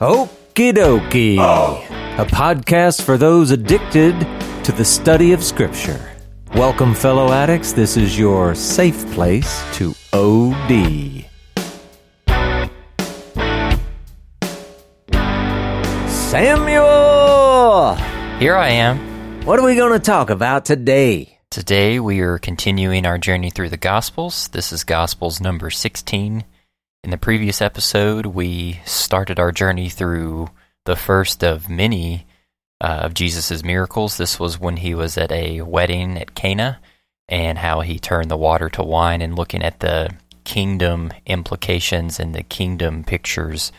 Okie dokie. Oh. A podcast for those addicted to the study of Scripture. Welcome, fellow addicts. This is your safe place to OD. Samuel! Here I am. What are we going to talk about today? Today we are continuing our journey through the Gospels. This is Gospels number 16. In the previous episode, we started our journey through the first of many uh, of Jesus' miracles. This was when he was at a wedding at Cana and how he turned the water to wine and looking at the kingdom implications and the kingdom pictures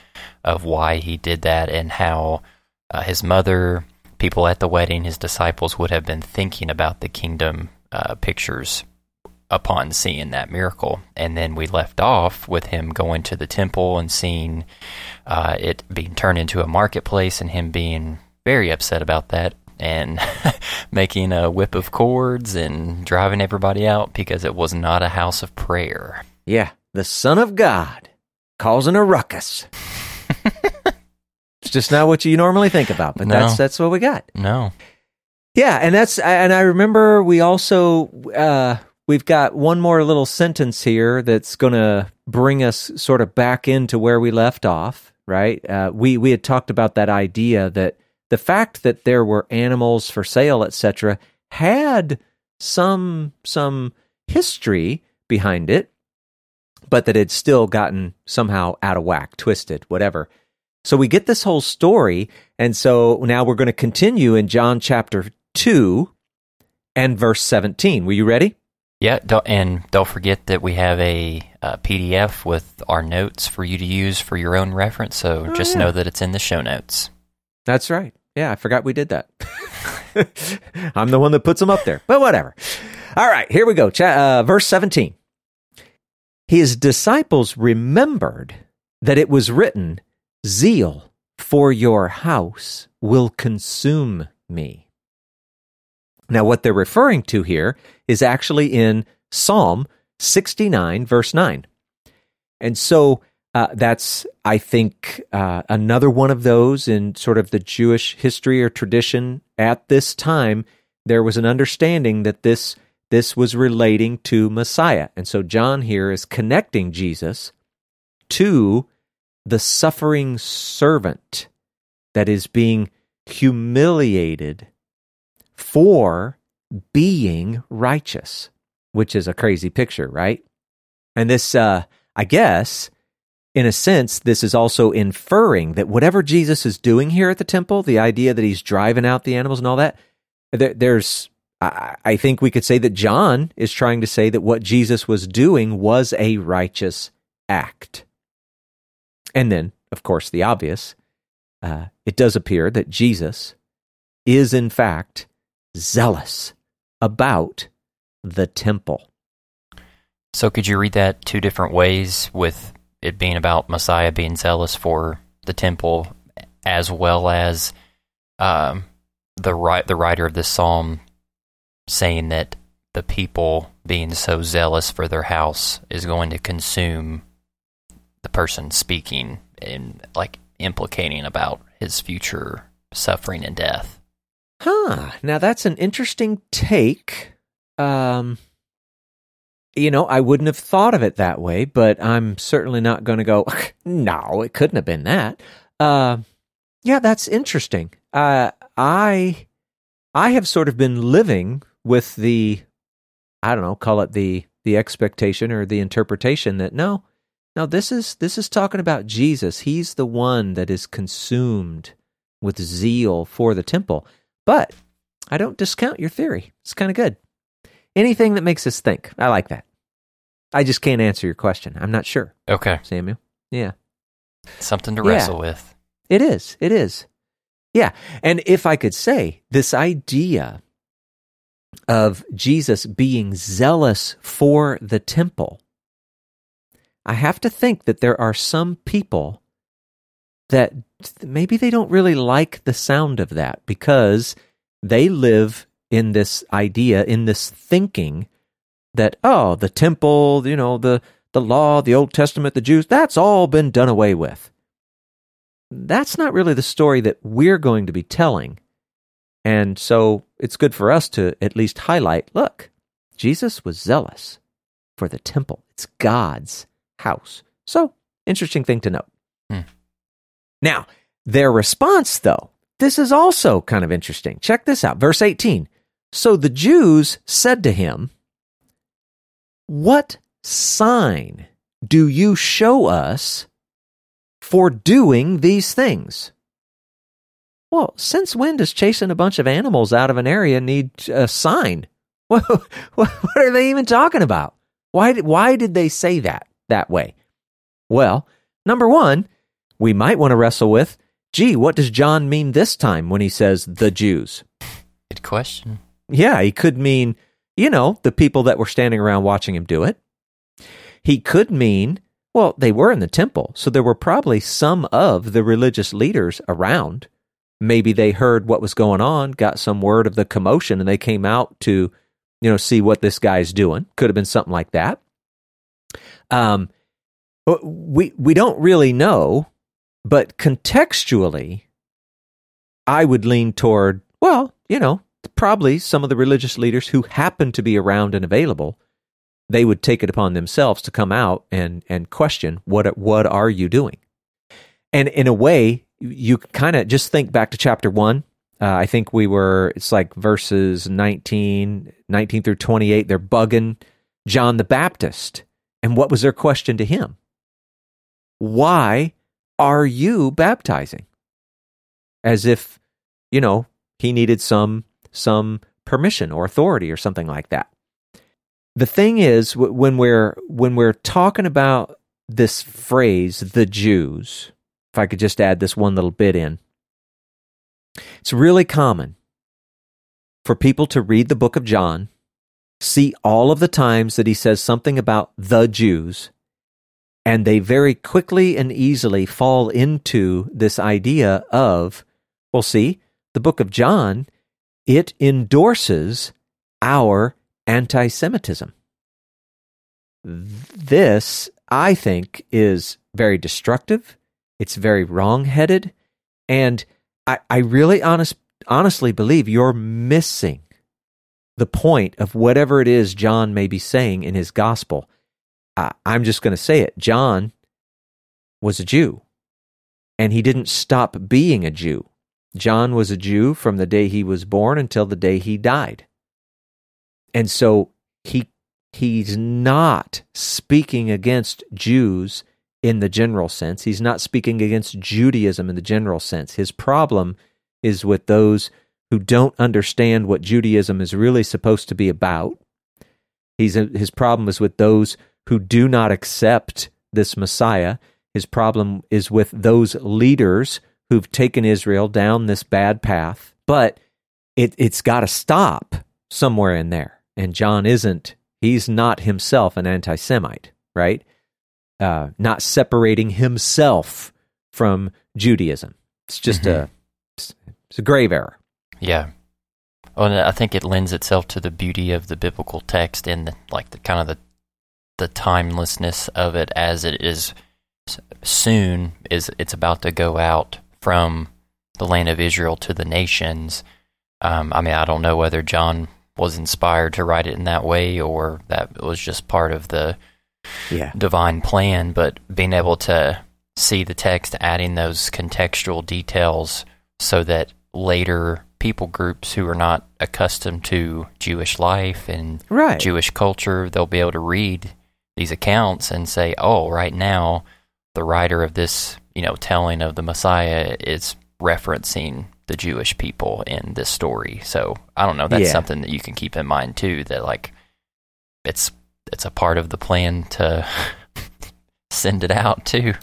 of why he did that and how uh, his mother, people at the wedding, his disciples would have been thinking about the kingdom uh, pictures upon seeing that miracle. And then we left off with him going to the temple and seeing uh, it being turned into a marketplace and him being very upset about that and making a whip of cords and driving everybody out because it was not a house of prayer. Yeah, the Son of God causing a ruckus. it's just not what you normally think about, but No. that's that's what we got. No. Yeah, and that's and I remember we also uh we've got one more little sentence here that's going to bring us sort of back into where we left off, right? Uh we we had talked about that idea that the fact that there were animals for sale, etc., had some some history behind it, but that had still gotten somehow out of whack, twisted, whatever. So we get this whole story, and so now we're going to continue in John chapter 2 and verse 17. Were you ready? Yeah, don't, and don't forget that we have a, uh PDF with our notes for you to use for your own reference. So Oh, just yeah. know that it's in the show notes. That's right. Yeah, I forgot we did that. I'm the one that puts them up there, but whatever. All right, here we go. Uh, verse 17. His disciples remembered that it was written, Zeal for your house will consume me. Now, what they're referring to here is actually in Psalm 69, verse 9. And so uh, that's, I think, uh, another one of those in sort of the Jewish history or tradition at this time. There was an understanding that this this was relating to Messiah, and so John here is connecting Jesus to the suffering servant that is being humiliated for being righteous, which is a crazy picture, right? And this, uh, I guess, in a sense, this is also inferring that whatever Jesus is doing here at the temple, the idea that he's driving out the animals and all that, there, there's, I, I think we could say that John is trying to say that what Jesus was doing was a righteous act. And then, of course, the obvious, uh, it does appear that Jesus is, in fact, zealous about the temple. So could you read that two different ways with it being about Messiah being zealous for the temple as well as um, the right the writer of this psalm saying that the people being so zealous for their house is going to consume the person speaking and like implicating about his future suffering and death. Huh. Now that's an interesting take. Um, you know, I wouldn't have thought of it that way, but I'm certainly not going to go. No, it couldn't have been that. Uh, yeah, that's interesting. Uh, I, I have sort of been living with the, I don't know, call it the the expectation or the interpretation that no, no, this is this is talking about Jesus. He's the one that is consumed with zeal for the temple. But I don't discount your theory. It's kind of good. Anything that makes us think. I like that. I just can't answer your question. I'm not sure, Okay. Samuel. Yeah. Something to Yeah. wrestle with. It is. It is. Yeah. And if I could say, this idea of Jesus being zealous for the temple, I have to think that there are some people that maybe they don't really like the sound of that because they live in this idea, in this thinking that, oh, the temple, you know, the, the law, the Old Testament, the Jews, that's all been done away with that's not really the story that we're going to be telling. And so it's good for us to at least highlight look, Jesus was zealous for the temple, it's God's house. So, interesting thing to note. Hmm. Now, their response, though, this is also kind of interesting. Check this out. Verse 18. So the Jews said to him, What sign do you show us for doing these things? Well, since when does chasing a bunch of animals out of an area need a sign? What, are they even talking about? Why did, why did they say that that way? Well, number one, we might want to wrestle with gee, what does John mean this time when he says the Jews? Good question. Yeah, he could mean, you know, the people that were standing around watching him do it. He could mean, well, they were in the temple, so there were probably some of the religious leaders around. Maybe they heard what was going on, got some word of the commotion, and they came out to, you know, see what this guy's doing. Could have been something like that. Um, we we don't really know, but contextually, I would lean toward, well, you know, probably some of the religious leaders who happen to be around and available, they would take it upon themselves to come out and and question what what are you doing? And in a way, you kind of just think back to chapter one. Uh, I think we were, it's like verses 19, 19 through 28. They're bugging John the Baptist. And what was their question to him? Why are you baptizing? As if, you know, he needed some some permission or authority or something like that. The thing is when we're when we're talking about this phrase the Jews, if I could just add this one little bit in. It's really common for people to read the book of John, see all of the times that he says something about the Jews, and they very quickly and easily fall into this idea of, well, see, the book of John, it endorses our anti Semitism. This, I think, is very destructive. It's very wrong headed. And I, I really honest, honestly believe you're missing the point of whatever it is John may be saying in his gospel. I, I'm just going to say it. John was a Jew, and he didn't stop being a Jew. John was a Jew from the day he was born until the day he died. And so he he's not speaking against Jews in the general sense. He's not speaking against Judaism in the general sense. His problem is with those who don't understand what Judaism is really supposed to be about. He's his problem is with those who do not accept this Messiah. His problem is with those leaders who've taken Israel down this bad path. But it, it's got to stop somewhere in there. And John isn't, he's not himself an anti Semite, right? Uh, not separating himself from Judaism. It's just mm-hmm. a, it's a grave error. Yeah. Well, I think it lends itself to the beauty of the biblical text and the, like the kind of the the timelessness of it as it is soon is it's about to go out from the land of Israel to the nations. Um, I mean, I don't know whether John was inspired to write it in that way or that was just part of the yeah. divine plan, but being able to see the text adding those contextual details so that later people groups who are not accustomed to Jewish life and right. Jewish culture, they'll be able to read these accounts and say, "Oh, right now, the writer of this, you know, telling of the Messiah is referencing the Jewish people in this story." So I don't know. That's yeah. something that you can keep in mind too. That like, it's it's a part of the plan to send it out too.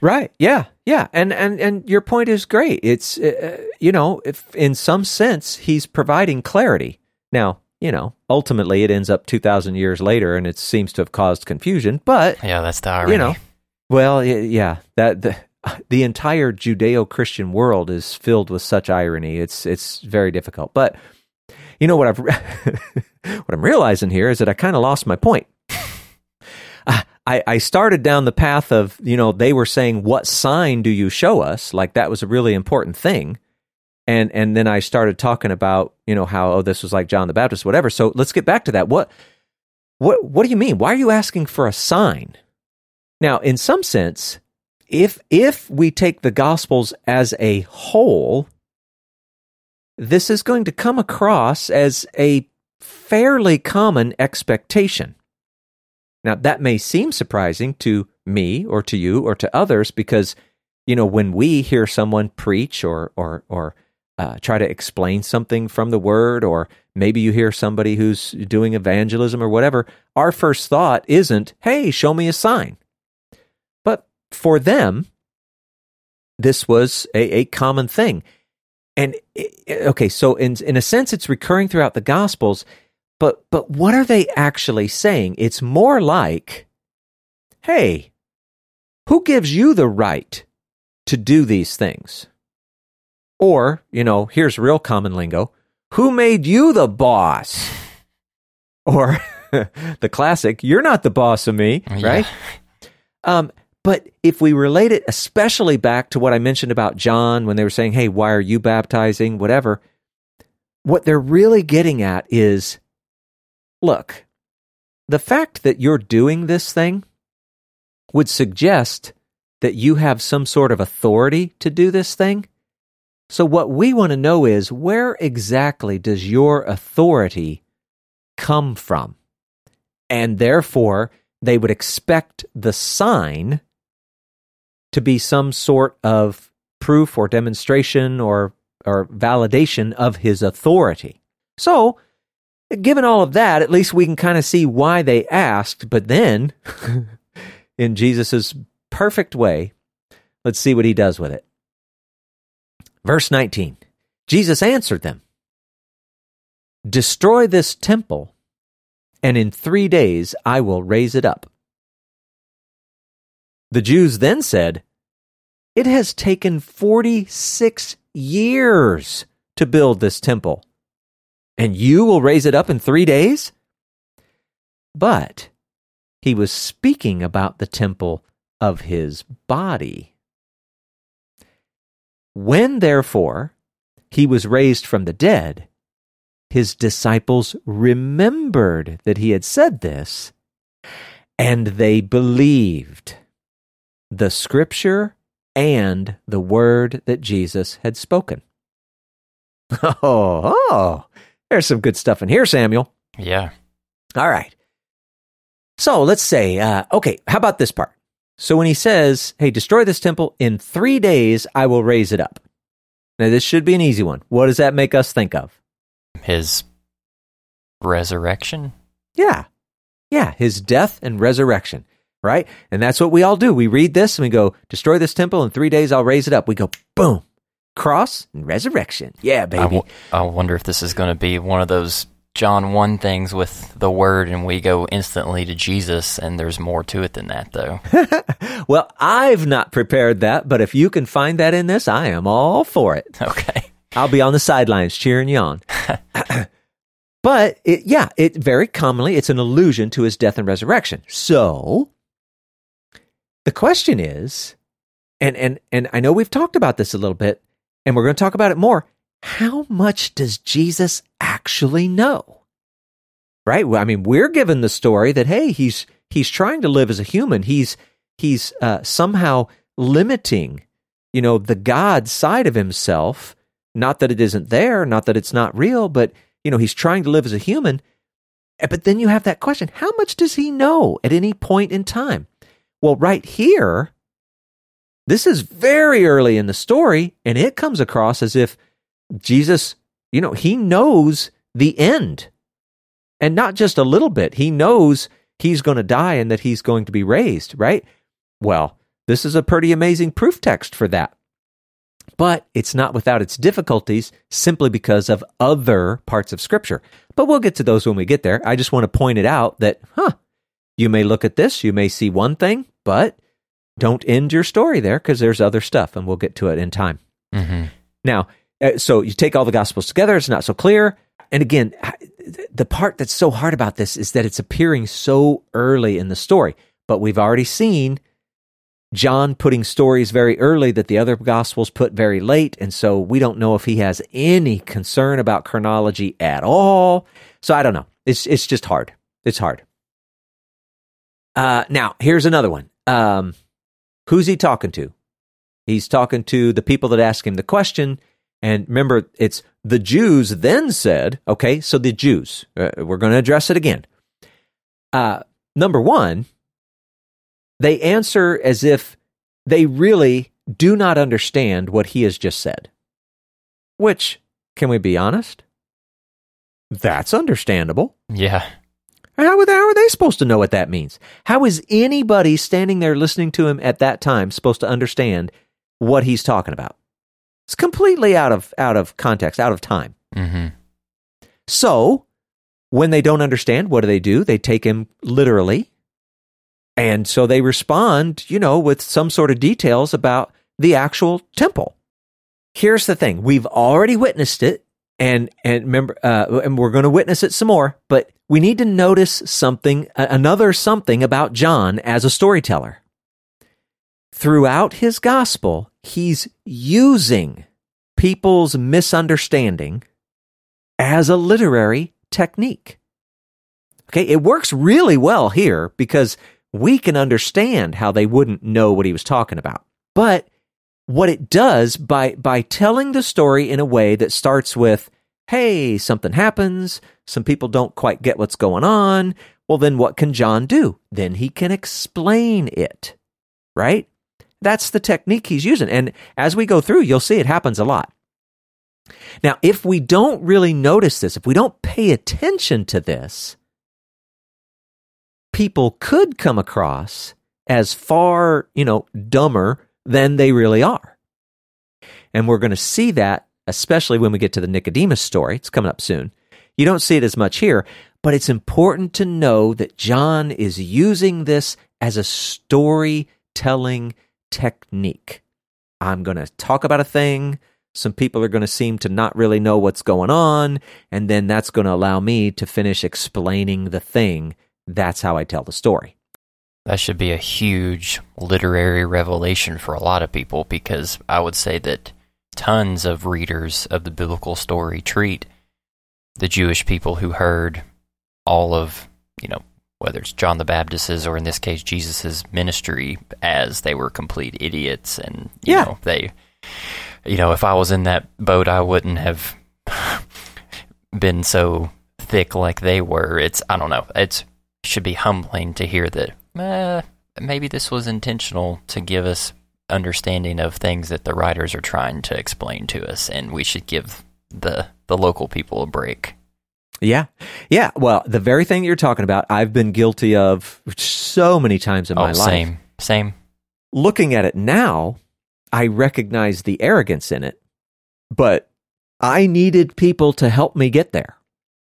Right. Yeah. Yeah. And and and your point is great. It's uh, you know, if in some sense he's providing clarity. Now, you know, ultimately it ends up 2000 years later and it seems to have caused confusion, but Yeah, that's the irony. You know. Well, yeah, that the the entire Judeo-Christian world is filled with such irony. It's it's very difficult. But you know what I've what I'm realizing here is that I kind of lost my point. I, I started down the path of, you know, they were saying, what sign do you show us? Like that was a really important thing. And, and then I started talking about, you know, how, oh, this was like John the Baptist, whatever. So let's get back to that. What, what, what do you mean? Why are you asking for a sign? Now, in some sense, if, if we take the gospels as a whole, this is going to come across as a fairly common expectation. Now, that may seem surprising to me or to you or to others because, you know, when we hear someone preach or, or, or uh, try to explain something from the word, or maybe you hear somebody who's doing evangelism or whatever, our first thought isn't, hey, show me a sign. But for them, this was a, a common thing. And okay, so in in a sense, it's recurring throughout the Gospels. But but what are they actually saying? It's more like, hey, who gives you the right to do these things? Or, you know, here's real common lingo. Who made you the boss? Or the classic, you're not the boss of me, yeah. right? Um, but if we relate it especially back to what I mentioned about John when they were saying, hey, why are you baptizing? Whatever. What they're really getting at is look, the fact that you're doing this thing would suggest that you have some sort of authority to do this thing. So, what we want to know is where exactly does your authority come from? And therefore, they would expect the sign to be some sort of proof or demonstration or, or validation of his authority. So, given all of that, at least we can kind of see why they asked. But then, in Jesus' perfect way, let's see what he does with it. Verse 19 Jesus answered them Destroy this temple, and in three days I will raise it up. The Jews then said, it has taken 46 years to build this temple, and you will raise it up in three days? But he was speaking about the temple of his body. When, therefore, he was raised from the dead, his disciples remembered that he had said this, and they believed the scripture and the word that Jesus had spoken. Oh, oh, there's some good stuff in here, Samuel. Yeah. All right. So let's say, uh, okay, how about this part? So when he says, hey, destroy this temple, in three days I will raise it up. Now, this should be an easy one. What does that make us think of? His resurrection? Yeah. Yeah, his death and resurrection right? And that's what we all do. We read this and we go, destroy this temple in three days, I'll raise it up. We go, boom, cross and resurrection. Yeah, baby. I, w- I wonder if this is going to be one of those John 1 things with the word and we go instantly to Jesus and there's more to it than that though. well, I've not prepared that, but if you can find that in this, I am all for it. Okay. I'll be on the sidelines cheering you on. but it, yeah, it very commonly it's an allusion to his death and resurrection. So, the question is, and and and I know we've talked about this a little bit, and we're going to talk about it more. How much does Jesus actually know? Right? I mean, we're given the story that hey, he's he's trying to live as a human. He's he's uh, somehow limiting, you know, the God side of himself. Not that it isn't there, not that it's not real, but you know, he's trying to live as a human. But then you have that question: How much does he know at any point in time? Well, right here, this is very early in the story, and it comes across as if Jesus, you know, he knows the end. And not just a little bit. He knows he's going to die and that he's going to be raised, right? Well, this is a pretty amazing proof text for that. But it's not without its difficulties simply because of other parts of Scripture. But we'll get to those when we get there. I just want to point it out that, huh, you may look at this, you may see one thing, but don't end your story there because there's other stuff, and we'll get to it in time. Mm-hmm. Now, so you take all the gospels together, it's not so clear. And again, the part that's so hard about this is that it's appearing so early in the story. but we've already seen John putting stories very early that the other gospels put very late, and so we don't know if he has any concern about chronology at all. So I don't know. It's it's just hard. It's hard. Uh, now here's another one. Um, who's he talking to? He's talking to the people that ask him the question. And remember, it's the Jews then said, okay, so the Jews, uh, we're going to address it again. Uh, number one, they answer as if they really do not understand what he has just said. Which, can we be honest? That's understandable. Yeah. How, how are they supposed to know what that means? How is anybody standing there listening to him at that time supposed to understand what he's talking about? It's completely out of out of context, out of time. Mm-hmm. So, when they don't understand, what do they do? They take him literally. And so they respond, you know, with some sort of details about the actual temple. Here's the thing we've already witnessed it, and, and remember, uh, and we're going to witness it some more, but we need to notice something, another something about John as a storyteller. Throughout his gospel, he's using people's misunderstanding as a literary technique. Okay, it works really well here because we can understand how they wouldn't know what he was talking about. But what it does by by telling the story in a way that starts with, "Hey, something happens, some people don't quite get what's going on." Well, then what can John do? Then he can explain it. Right? That's the technique he's using. And as we go through, you'll see it happens a lot. Now, if we don't really notice this, if we don't pay attention to this, people could come across as far, you know, dumber than they really are. And we're going to see that, especially when we get to the Nicodemus story. It's coming up soon. You don't see it as much here, but it's important to know that John is using this as a storytelling technique. I'm going to talk about a thing. Some people are going to seem to not really know what's going on. And then that's going to allow me to finish explaining the thing. That's how I tell the story. That should be a huge literary revelation for a lot of people because I would say that tons of readers of the biblical story treat the Jewish people who heard all of, you know, whether it's John the Baptist's or in this case Jesus's ministry as they were complete idiots and you Yeah. know they you know if I was in that boat I wouldn't have been so thick like they were. It's I don't know. It's should be humbling to hear that eh, maybe this was intentional to give us understanding of things that the writers are trying to explain to us and we should give the the local people a break Yeah. Yeah. Well, the very thing that you're talking about, I've been guilty of so many times in oh my life. same same Looking at it now, I recognize the arrogance in it, but I needed people to help me get there.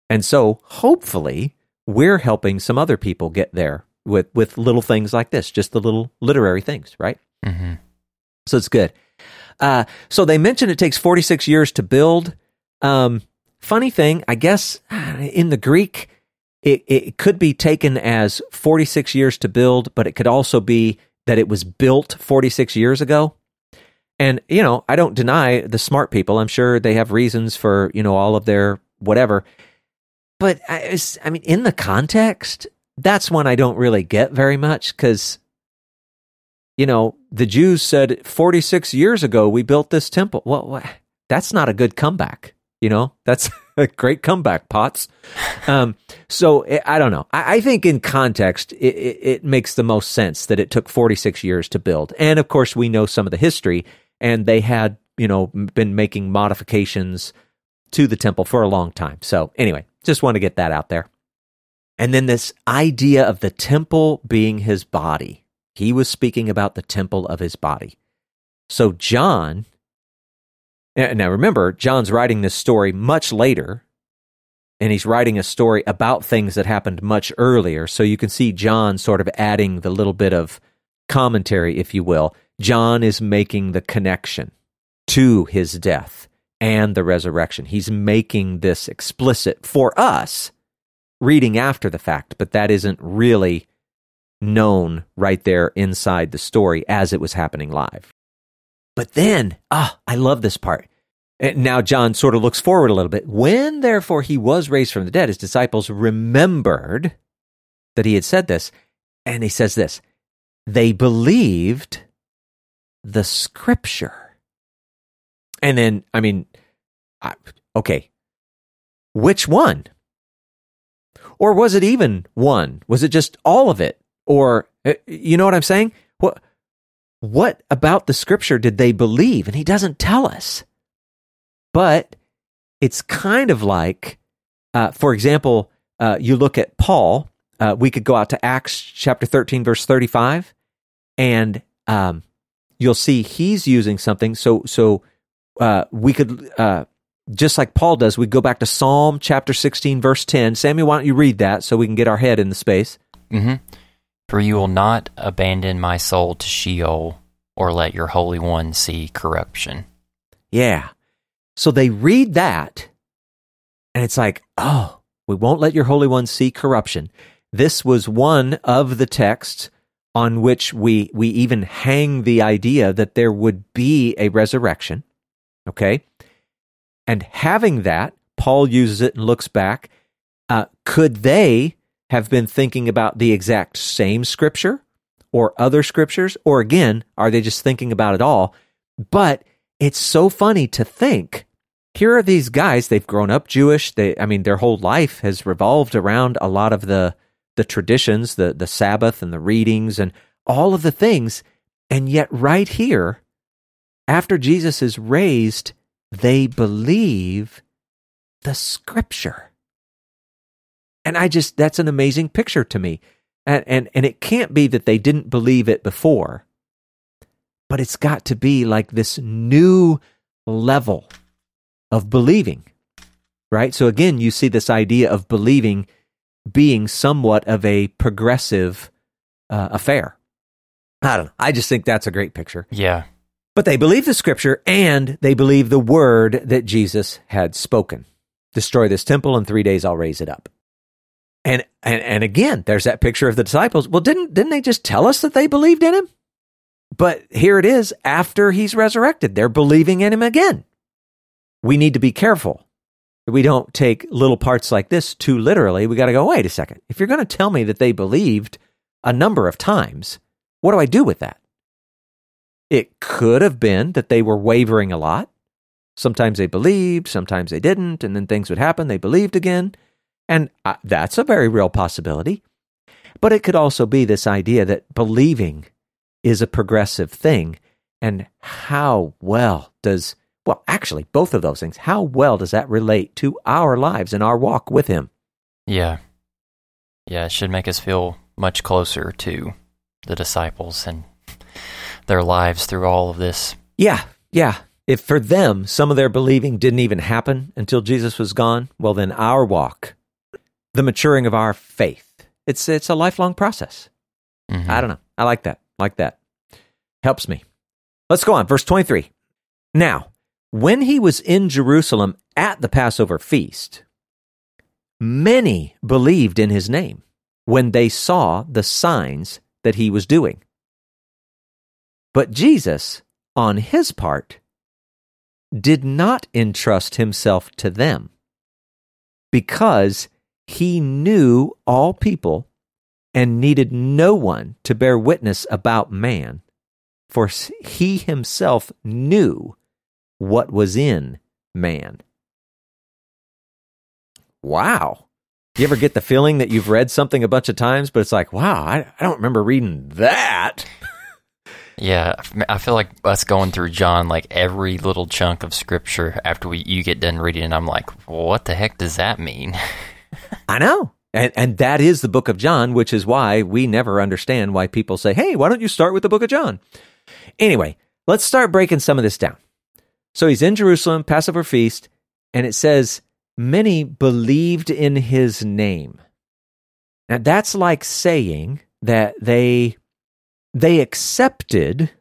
And so hopefully we're helping some other people get there with, with little things like this, just the little literary things, right? hmm So it's good. Uh, so they mentioned it takes 46 years to build. Um, funny thing, I guess in the Greek, it, it could be taken as 46 years to build, but it could also be that it was built 46 years ago. And, you know, I don't deny the smart people. I'm sure they have reasons for, you know, all of their whatever. But I, I mean, in the context, that's one I don't really get very much because you know, the Jews said 46 years ago we built this temple. Well, that's not a good comeback. You know, that's a great comeback, Potts. Um, so I I don't know. I, I think in context, it, it, it makes the most sense that it took 46 years to build. And of course, we know some of the history, and they had, you know, been making modifications to the temple for a long time. So anyway, just want to get that out there. And then this idea of the temple being his body. He was speaking about the temple of his body. So John, eh, now remember, John's writing this story much later, and he's writing a story about things that happened much earlier. So you can see John sort of adding the little bit of commentary, if you will. John is making the connection to his death and the resurrection. He's making this explicit for us reading after the fact, but that isn't really known right there inside the story as it was happening live. But then, ah, I love this part. And now John sort of looks forward a little bit. When therefore he was raised from the dead, his disciples remembered that he had said this. And he says this they believed the scripture. And then, I mean, I, okay, which one? Or was it even one? Was it just all of it? Or, uh, you know what I'm saying? What, what about the scripture did they believe? And he doesn't tell us. But it's kind of like, uh, for example, uh, you look at Paul, uh, we could go out to Acts chapter 13, verse 35, and um, you'll see he's using something. So, so uh, we could, uh, just like Paul does, we go back to Psalm chapter 16, verse 10. Sammy, why don't you read that so we can get our head in the space? Mm-hmm. For you will not abandon my soul to Sheol or let your Holy One see corruption. Yeah. So they read that, and it's like, oh, we won't let your Holy One see corruption. This was one of the texts on which we, we even hang the idea that there would be a resurrection. Okay. And having that, Paul uses it and looks back. Uh, could they have been thinking about the exact same scripture or other scriptures? Or again, are they just thinking about it all? But it's so funny to think here are these guys, they've grown up Jewish. They, I mean, their whole life has revolved around a lot of the, the traditions, the, the Sabbath and the readings and all of the things. And yet, right here, after Jesus is raised, they believe the scripture. And I just, that's an amazing picture to me. And, and, and it can't be that they didn't believe it before, but it's got to be like this new level of believing, right? So again, you see this idea of believing being somewhat of a progressive uh, affair. I don't know. I just think that's a great picture. Yeah. But they believe the scripture and they believe the word that Jesus had spoken. Destroy this temple in three days, I'll raise it up. And, and and again, there's that picture of the disciples. Well, didn't didn't they just tell us that they believed in him? But here it is after he's resurrected. They're believing in him again. We need to be careful. We don't take little parts like this too literally. We got to go, wait a second. If you're going to tell me that they believed a number of times, what do I do with that? It could have been that they were wavering a lot. Sometimes they believed, sometimes they didn't, and then things would happen. They believed again. And uh, that's a very real possibility. But it could also be this idea that believing is a progressive thing. And how well does, well, actually, both of those things, how well does that relate to our lives and our walk with Him? Yeah. Yeah, it should make us feel much closer to the disciples and their lives through all of this. Yeah, yeah. If for them some of their believing didn't even happen until Jesus was gone, well, then our walk the maturing of our faith. It's it's a lifelong process. Mm-hmm. I don't know. I like that. like that. Helps me. Let's go on. Verse 23. Now, when he was in Jerusalem at the Passover feast, many believed in his name when they saw the signs that he was doing. But Jesus, on his part, did not entrust himself to them because he knew all people and needed no one to bear witness about man, for he himself knew what was in man. Wow. You ever get the feeling that you've read something a bunch of times, but it's like, wow, I, I don't remember reading that? Yeah, I feel like us going through John, like every little chunk of scripture after we you get done reading, and I'm like, what the heck does that mean? I know. And, and that is the book of John, which is why we never understand why people say, hey, why don't you start with the book of John? Anyway, let's start breaking some of this down. So he's in Jerusalem, Passover feast, and it says, many believed in his name. Now that's like saying that they they accepted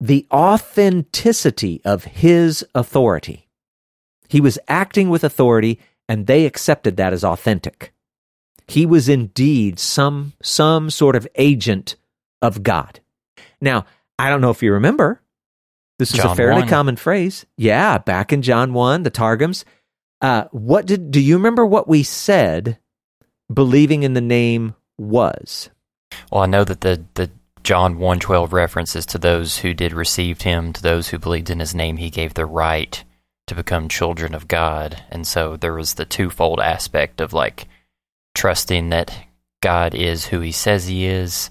the authenticity of his authority. He was acting with authority and they accepted that as authentic. he was indeed some some sort of agent of God. Now, I don't know if you remember, this is John a fairly 1. common phrase. Yeah, back in John 1, the Targums. Uh, what did do you remember what we said believing in the name was? Well, I know that the the John one twelve references to those who did received him, to those who believed in his name, he gave the right to become children of God. And so there was the twofold aspect of like trusting that God is who he says he is,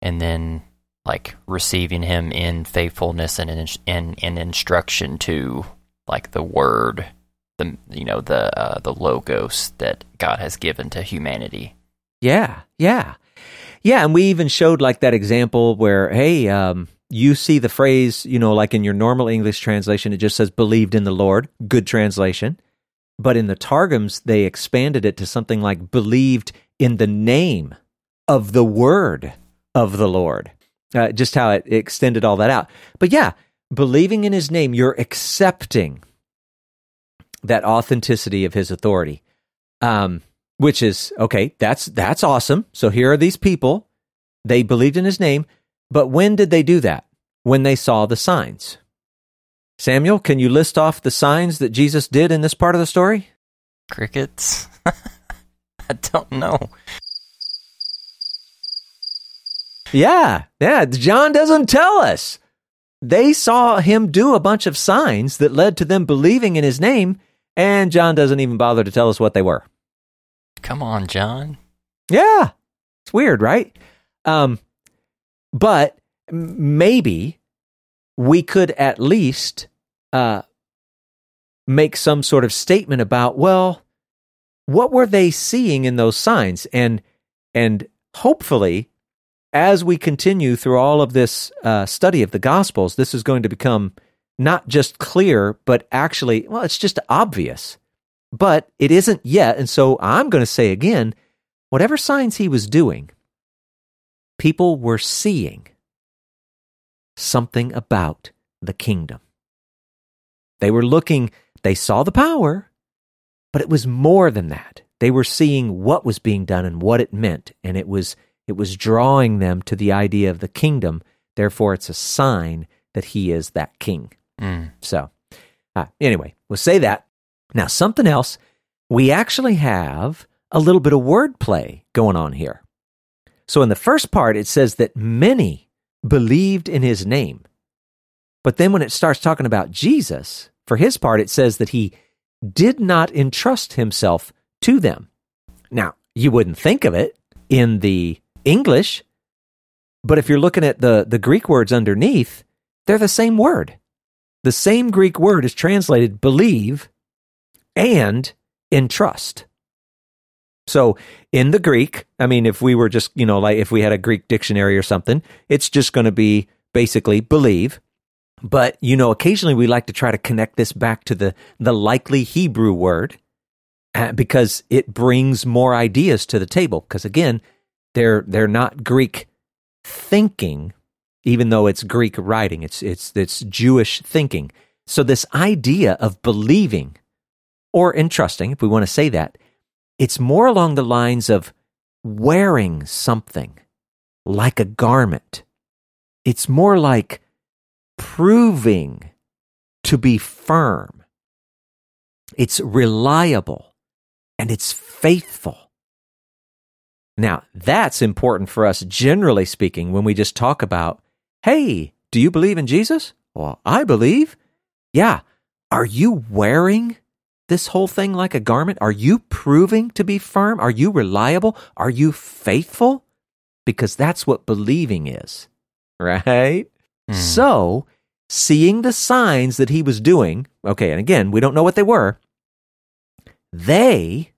and then like receiving him in faithfulness and in, in, in instruction to like the word, the you know the uh, the logos that God has given to humanity. Yeah, yeah. Yeah, and we even showed like that example where, hey, um, you see the phrase, you know, like in your normal English translation, it just says believed in the Lord. Good translation. But in the Targums, they expanded it to something like believed in the name of the word of the Lord. Uh, just how it extended all that out. But yeah, believing in his name, you're accepting that authenticity of his authority. Um, which is okay that's that's awesome so here are these people they believed in his name but when did they do that when they saw the signs samuel can you list off the signs that jesus did in this part of the story Crickets? I don't know. yeah yeah john doesn't tell us they saw him do a bunch of signs that led to them believing in his name and john doesn't even bother to tell us what they were Come on, John. Yeah. It's weird, right? Um, but maybe we could at least uh, make some sort of statement about, well, what were they seeing in those signs? And and hopefully, as we continue through all of this uh, study of the Gospels, this is going to become not just clear, but actually, well, it's just obvious but it isn't yet. And so I'm going to say again whatever signs he was doing, people were seeing something about the kingdom. They were looking, they saw the power, but it was more than that. They were seeing what was being done and what it meant, and it was it was drawing them to the idea of the kingdom. Therefore, it's a sign that he is that king. Mm. So, uh, anyway, we'll say that. Now, something else, we actually have a little bit of wordplay going on here. So, in the first part, it says that many believed in his name. But then when it starts talking about Jesus, for his part, it says that he did not entrust himself to them. Now, you wouldn't think of it in the English, but if you're looking at the, the Greek words underneath, they're the same word. The same Greek word is translated believe and entrust. So in the Greek, I mean, if we were just, you know, like if we had a Greek dictionary or something, it's just going to be basically believe. But, you know, occasionally we like to try to connect this back to the, the likely Hebrew word uh, because it brings more ideas to the table. Because again, they're, they're not Greek thinking, even though it's Greek writing, it's, it's, it's Jewish thinking. So this idea of believing or entrusting, if we want to say that, it's more along the lines of wearing something like a garment. It's more like proving to be firm. It's reliable and it's faithful. Now, that's important for us, generally speaking, when we just talk about, hey, do you believe in Jesus? Well, I believe. Yeah. Are you wearing this whole thing like a garment? Are you proving to be firm? Are you reliable? Are you faithful? Because that's what believing is, right? Mm. So, seeing the signs that he was doing, okay, and again, we don't know what they were, they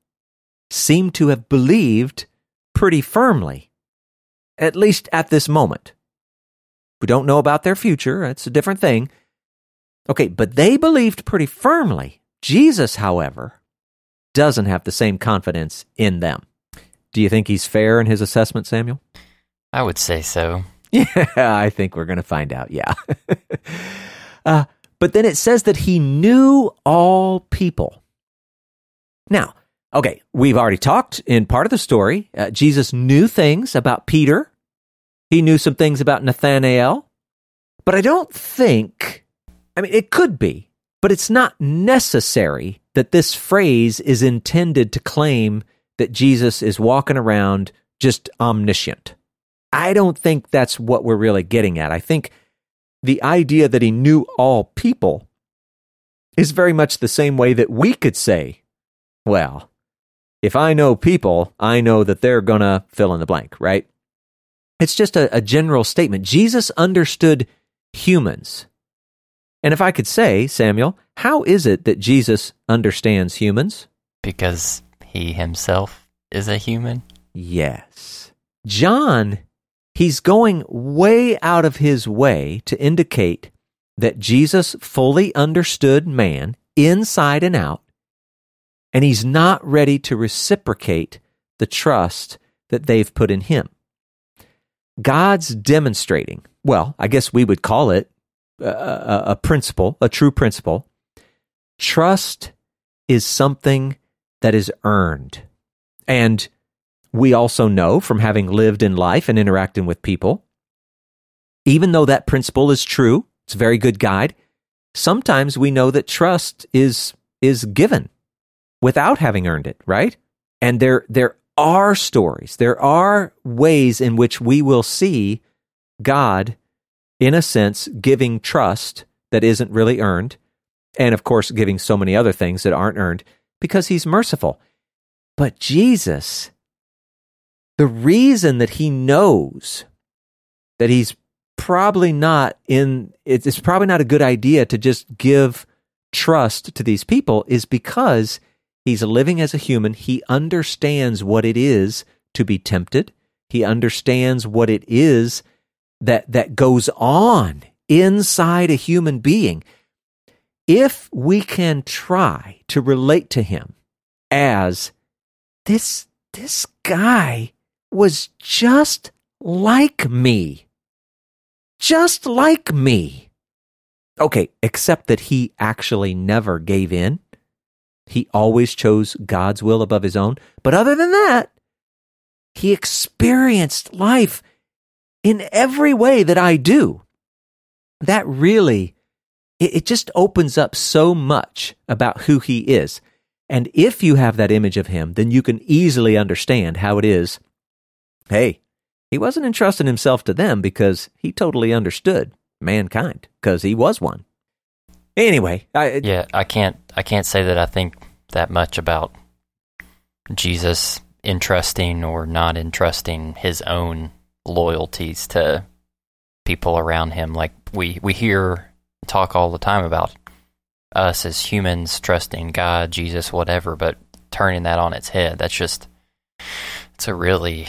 seem to have believed pretty firmly, at least at this moment. We don't know about their future, that's a different thing. Okay, but they believed pretty firmly. Jesus, however, doesn't have the same confidence in them. Do you think he's fair in his assessment, Samuel? I would say so. Yeah, I think we're going to find out. Yeah. uh, but then it says that he knew all people. Now, Okay, we've already talked in part of the story. Uh, Jesus knew things about Peter. He knew some things about Nathanael. But I don't think, I mean, it could be, but it's not necessary that this phrase is intended to claim that Jesus is walking around just omniscient. I don't think that's what we're really getting at. I think the idea that he knew all people is very much the same way that we could say, well, if I know people, I know that they're going to fill in the blank, right? It's just a, a, general statement. Jesus understood humans. And if I could say, Samuel, how is it that Jesus understands humans? Because he himself is a human? Yes. John, he's going way out of his way to indicate that Jesus fully understood man inside and out, and he's not ready to reciprocate the trust that they've put in him. God's demonstrating, well, I guess we would call it a, a, principle, a true principle. Trust is something that is earned. And we also know from having lived in life and interacting with people, even though that principle is true, it's a very good guide. Sometimes we know that trust is is given without having earned it, right? And there there are stories, there are ways in which we will see God in a sense giving trust that isn't really earned and of course giving so many other things that aren't earned because he's merciful. But Jesus the reason that he knows that he's probably not in it's probably not a good idea to just give trust to these people is because he's living as a human he understands what it is to be tempted he understands what it is that that goes on inside a human being if we can try to relate to him as this this guy was just like me just like me. Okay, except that he actually never gave in. He always chose God's will above his own. But other than that, he experienced life in every way that I do. That really, it, it, just opens up so much about who he is. And if you have that image of him, then you can easily understand how it is. Hey, he wasn't entrusting himself to them because he totally understood mankind because he was one. Anyway, I, yeah, I can't I can't say that I think that much about Jesus entrusting or not entrusting his own loyalties to people around him. Like we we hear talk all the time about us as humans trusting God, Jesus, whatever, but turning that on its head. That's just it's a really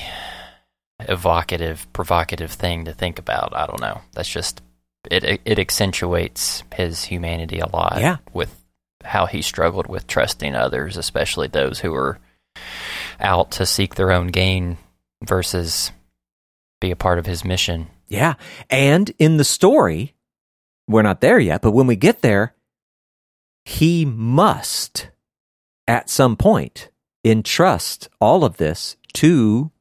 evocative, provocative thing to think about. I don't know. That's just it. It accentuates his humanity a lot. Yeah. With how he struggled with trusting others, especially those who were out to seek their own gain versus be a part of his mission. Yeah. And in the story, we're not there yet, but when we get there, he must at some point entrust all of this to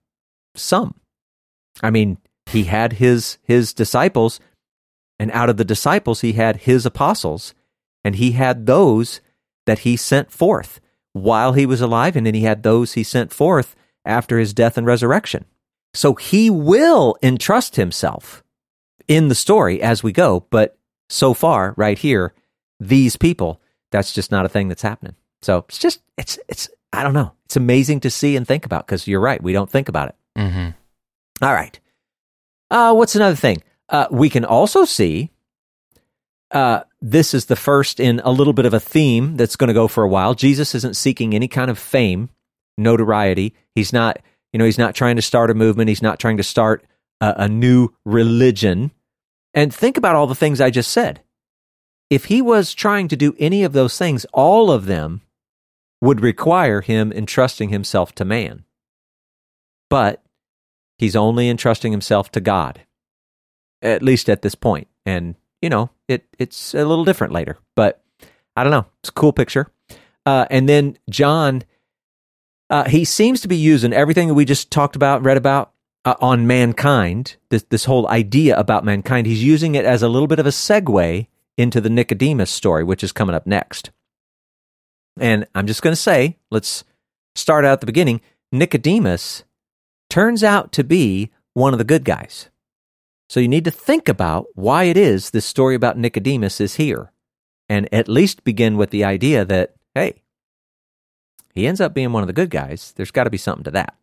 some. I mean, he had his his disciples, and out of the disciples he had his apostles, and he had those that he sent forth while he was alive, and then he had those he sent forth after his death and resurrection. So he will entrust himself in the story as we go, but so far, right here, these people, that's just not a thing that's happening. So it's just, it's, it's, I don't know. It's amazing to see and think about because you're right. We don't think about it. Mm-hmm. All right. Uh, what's another thing? Uh, we can also see uh, this is the first in a little bit of a theme that's going to go for a while. Jesus isn't seeking any kind of fame, notoriety. He's not, you know, he's not trying to start a movement. He's not trying to start a, a new religion. And think about all the things I just said. If he was trying to do any of those things, all of them would require him entrusting himself to man. But He's only entrusting himself to God, at least at this point. And, you know, it, it's a little different later, but I don't know. It's a cool picture. Uh, and then John, uh, he seems to be using everything that we just talked about, read about uh, on mankind. This this whole idea about mankind. He's using it as a little bit of a segue into the Nicodemus story, which is coming up next. And I'm just going to say, let's start out at the beginning. Nicodemus turns out to be one of the good guys. So you need to think about why it is this story about Nicodemus is here. And at least begin with the idea that, hey, he ends up being one of the good guys. There's got to be something to that.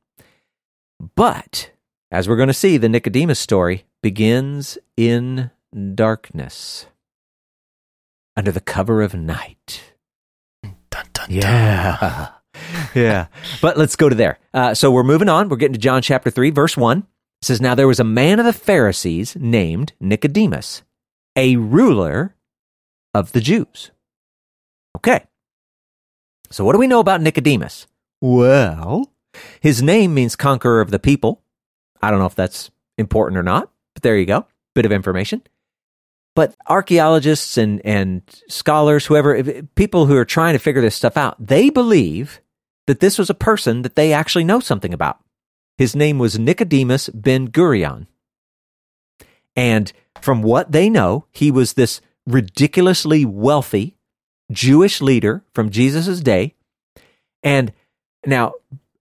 But as we're going to see, the Nicodemus story begins in darkness, under the cover of night. Dun, dun, Yeah. yeah. But let's go to there. Uh, so we're moving on. We're getting to John chapter 3, verse 1. It says, Now there was a man of the Pharisees named Nicodemus, a ruler of the Jews. Okay. So what do we know about Nicodemus? Well, his name means conqueror of the people. I don't know if that's important or not, but there you go. Bit of information. But archaeologists and, and scholars, whoever, people who are trying to figure this stuff out, they believe that this was a person that they actually know something about. His name was Nicodemus ben Gurion. And from what they know, he was this ridiculously wealthy Jewish leader from Jesus' day. And now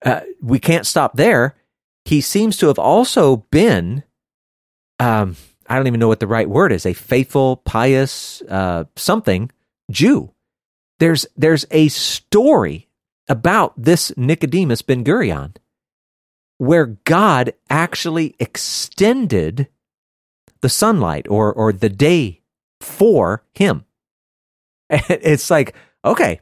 uh, we can't stop there. He seems to have also been, um, I don't even know what the right word is, a faithful, pious, uh, something Jew. There's there's a story about this Nicodemus Ben Gurion where God actually extended the sunlight or or the day for him. It's like, okay,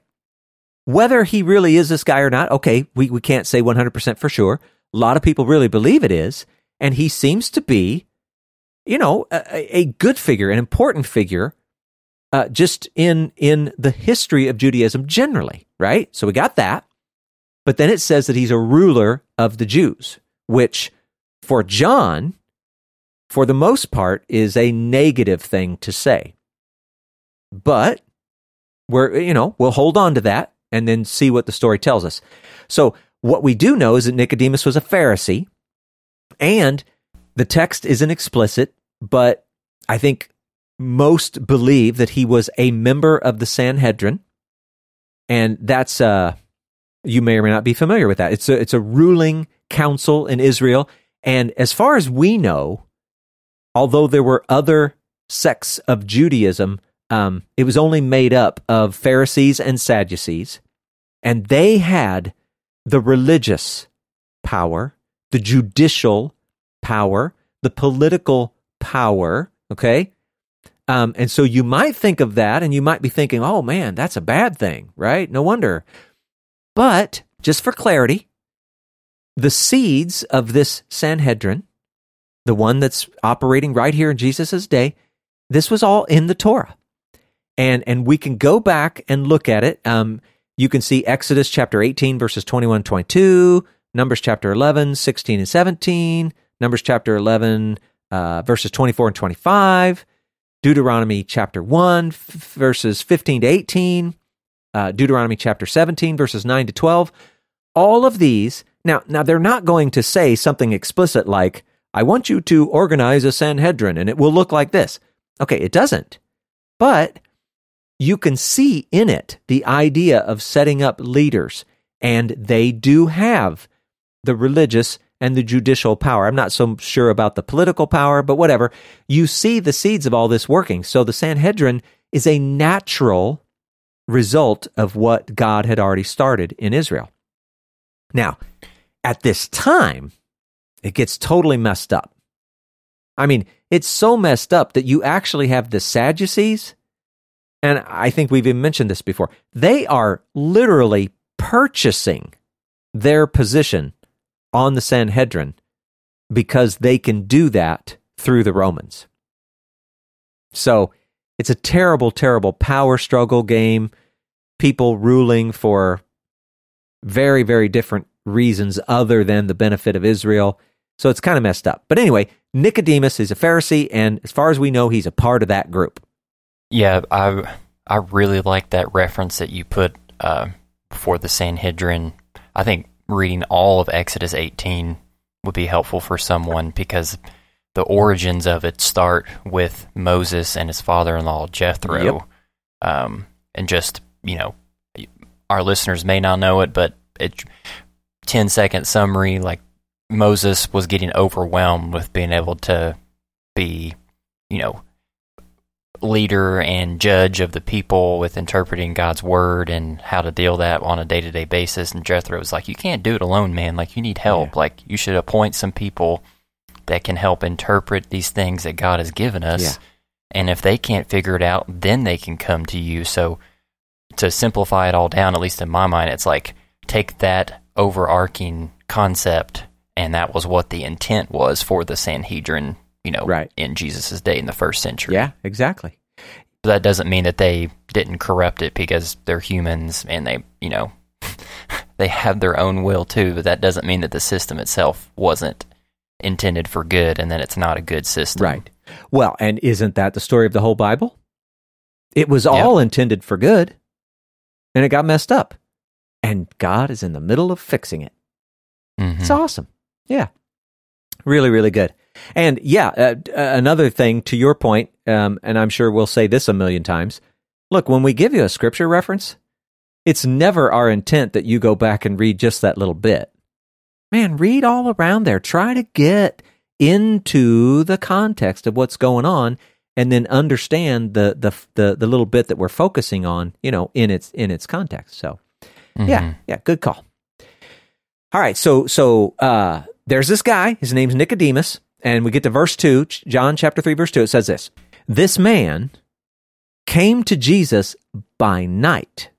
whether he really is this guy or not, okay, we, we can't say 100% for sure. A lot of people really believe it is. And he seems to be, you know, a, a good figure, an important figure, uh, just in, in the history of Judaism generally, right? So we got that. But then it says that he's a ruler of the Jews, which for John, for the most part, is a negative thing to say. But we're, you know, we'll hold on to that and then see what the story tells us. So, what we do know is that Nicodemus was a Pharisee, and the text isn't explicit, but I think most believe that he was a member of the Sanhedrin, and that's uh, you may or may not be familiar with that. It's a it's a ruling council in Israel, and as far as we know, although there were other sects of Judaism, um, it was only made up of Pharisees and Sadducees, and they had the religious power, the judicial power, the political power. Okay. Um, and so you might think of that and you might be thinking, oh man, that's a bad thing, right? No wonder. But just for clarity, the seeds of this Sanhedrin, the one that's operating right here in Jesus' day, this was all in the Torah. And, and we can go back and look at it. Um, you can see Exodus chapter 18, verses 21 22, Numbers chapter 11, 16 and 17, Numbers chapter 11, uh, verses 24 and 25, Deuteronomy chapter 1, f- verses 15 to 18, uh, Deuteronomy chapter 17, verses 9 to 12. All of these, now, now they're not going to say something explicit like, I want you to organize a Sanhedrin and it will look like this. Okay, it doesn't. But you can see in it the idea of setting up leaders, and they do have the religious and the judicial power. I'm not so sure about the political power, but whatever. You see the seeds of all this working. So the Sanhedrin is a natural result of what God had already started in Israel. Now, at this time, it gets totally messed up. I mean, it's so messed up that you actually have the Sadducees, and I think we've even mentioned this before. They are literally purchasing their position on the Sanhedrin because they can do that through the Romans. So it's a terrible, terrible power struggle game. People ruling for very, very different reasons other than the benefit of Israel. So it's kind of messed up. But anyway, Nicodemus is a Pharisee, and as far as we know, he's a part of that group. Yeah, I I really like that reference that you put uh, for the Sanhedrin. I think reading all of Exodus 18 would be helpful for someone because the origins of it start with Moses and his father-in-law Jethro, Yep. um, and just you know, our listeners may not know it, but it 10 second summary like Moses was getting overwhelmed with being able to be, you know, leader and judge of the people with interpreting God's word and how to deal that on a day to day basis. And Jethro was like, You can't do it alone, man. Like, you need help. Yeah. Like, you should appoint some people that can help interpret these things that God has given us. Yeah. And if they can't figure it out, then they can come to you. So, to simplify it all down, at least in my mind, it's like take that overarching concept, and that was what the intent was for the Sanhedrin, you know, Right. in Jesus' day in the first century. Yeah, exactly. But that doesn't mean that they didn't corrupt it because they're humans and they, you know, they have their own will too. But that doesn't mean that the system itself wasn't intended for good and that it's not a good system. Right. Well, and isn't that the story of the whole Bible? It was all intended for good, and it got messed up. And God is in the middle of fixing it. Mhm. It's awesome. Yeah. Really, really good. And yeah, uh, uh, another thing to your point, um, and I'm sure we'll say this a million times. Look, when we give you a scripture reference, it's never our intent that you go back and read just that little bit. Man, read all around there. Try to get into the context of what's going on and then understand the the the, the little bit that we're focusing on, you know, in its in its context. So, yeah, Mhm. yeah, good call. All right, so so uh, there's this guy. His name's Nicodemus, and we get to verse two, John chapter three, verse two. It says this: This man came to Jesus by night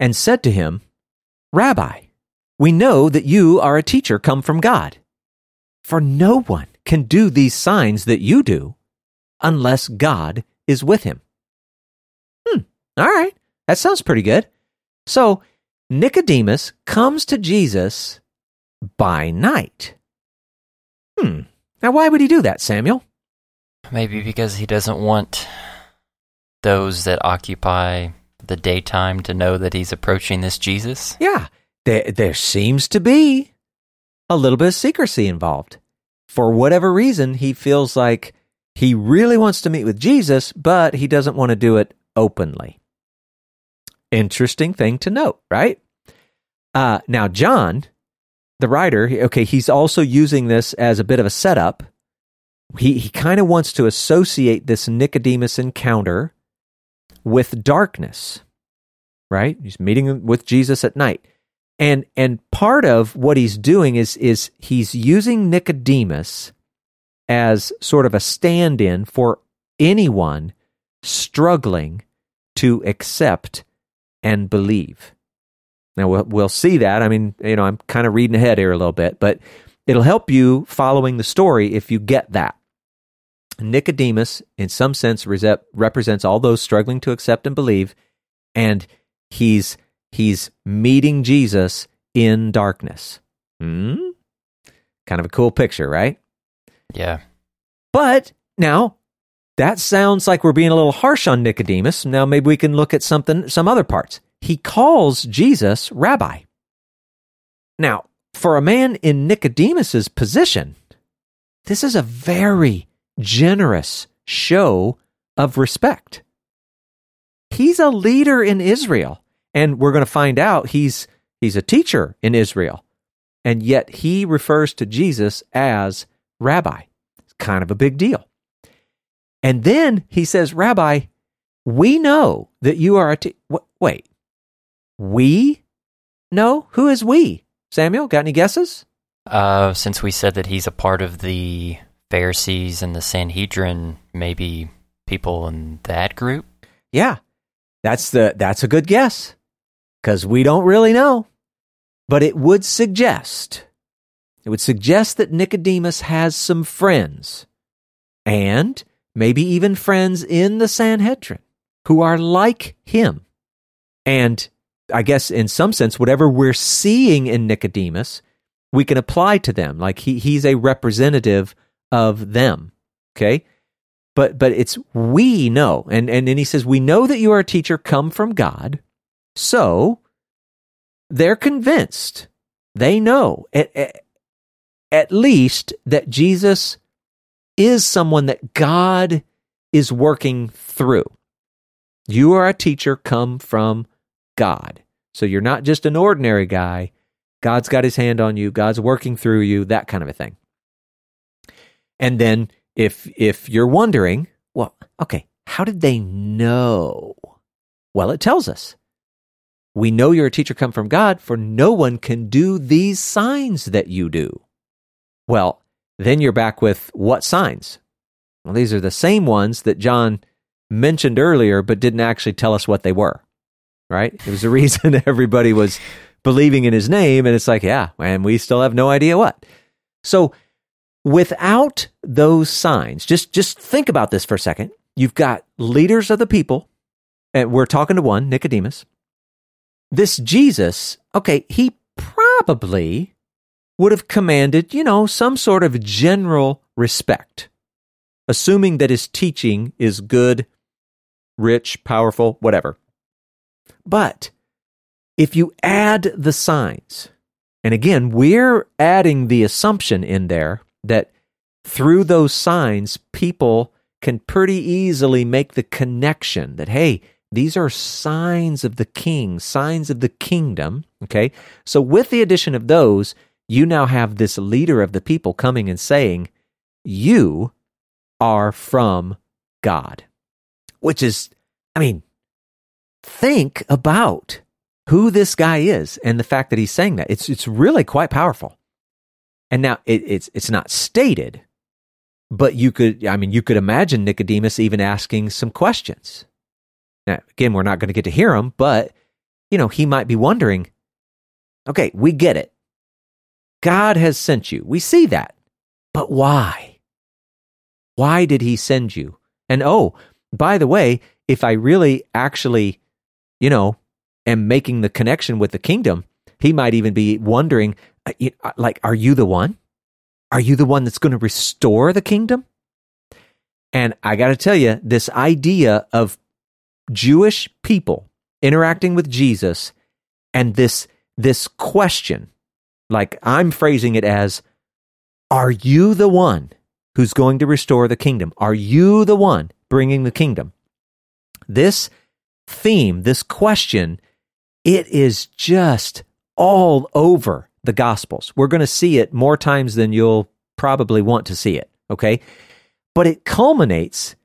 and said to him, Rabbi, we know that you are a teacher come from God, for no one can do these signs that you do unless God is with him. Hmm. All right, that sounds pretty good. So Nicodemus comes to Jesus by night. Hmm. Now, why would he do that, Samuel? Maybe because he doesn't want those that occupy the daytime to know that he's approaching this Jesus. Yeah, there, there seems to be a little bit of secrecy involved. For whatever reason, he feels like he really wants to meet with Jesus, but he doesn't want to do it openly. Interesting thing to note, right? Uh, now, John, the writer, okay, he's also using this as a bit of a setup. He, he kind of wants to associate this Nicodemus encounter with darkness, right? He's meeting with Jesus at night. And and part of what he's doing is is he's using Nicodemus as sort of a stand-in for anyone struggling to accept and believe. Now we'll we'll see that. I mean, you know, I'm kind of reading ahead here a little bit, but it'll help you following the story if you get that. Nicodemus, in some sense, rese- represents all those struggling to accept and believe, and he's he's meeting Jesus in darkness. Hmm? Kind of a cool picture, right? Yeah. But now that sounds like we're being a little harsh on Nicodemus. Now maybe we can look at something some other parts. He calls Jesus rabbi. Now, for a man in Nicodemus's position, this is a very generous show of respect. He's a leader in Israel, and we're going to find out he's he's a teacher in Israel. And yet he refers to Jesus as rabbi. It's kind of a big deal. And then he says, Rabbi, we know that you are a te- wait. We No, who is we? Samuel, got any guesses? Uh, since we said that he's a part of the Pharisees and the Sanhedrin, maybe people in that group? Yeah. That's the that's a good guess. Cuz we don't really know. But it would suggest it would suggest that Nicodemus has some friends and maybe even friends in the Sanhedrin who are like him. And I guess in some sense whatever we're seeing in Nicodemus, we can apply to them. Like he he's a representative of them. Okay? but but it's we know and and then he says we know that you are a teacher come from god so they're convinced they know at, at, at least that Jesus is someone that God is working through. You are a teacher come from God. So you're not just an ordinary guy. God's got his hand on you, God's working through you, that kind of a thing. And then if if you're wondering, well, okay, how did they know? Well, it tells us. We know you're a teacher come from God, for no one can do these signs that you do. Well, then you're back with what signs? Well, these are the same ones that John mentioned earlier, but didn't actually tell us what they were. Right? It was the reason everybody was believing in his name, and it's like, yeah, and we still have no idea what. So, without those signs, just just think about this for a second. You've got leaders of the people, and we're talking to one, Nicodemus. This Jesus, okay, he probably would have commanded, you know, some sort of general respect, assuming that his teaching is good, rich, powerful, whatever. But if you add the signs, and again, we're adding the assumption in there that through those signs, people can pretty easily make the connection that, hey, these are signs of the king, signs of the kingdom. Okay. So, with the addition of those, you now have this leader of the people coming and saying, You are from God. Which is, I mean, think about who this guy is and the fact that he's saying that. It's, it's really quite powerful. And now it, it's, it's not stated, but you could, I mean, you could imagine Nicodemus even asking some questions. Now, again, we're not going to get to hear him, but, you know, he might be wondering, okay, we get it. God has sent you. We see that. But why? Why did he send you? And oh, by the way, if I really actually, you know, am making the connection with the kingdom, he might even be wondering, uh, uh, like, are you the one? Are you the one that's going to restore the kingdom? And I got to tell you, this idea of Jewish people interacting with Jesus and this, this question, like I'm phrasing it as, are you the one who's going to restore the kingdom? Are you the one bringing the kingdom? This theme, this question, it is just all over the Gospels. We're going to see it more times than you'll probably want to see it, okay? But it culminates,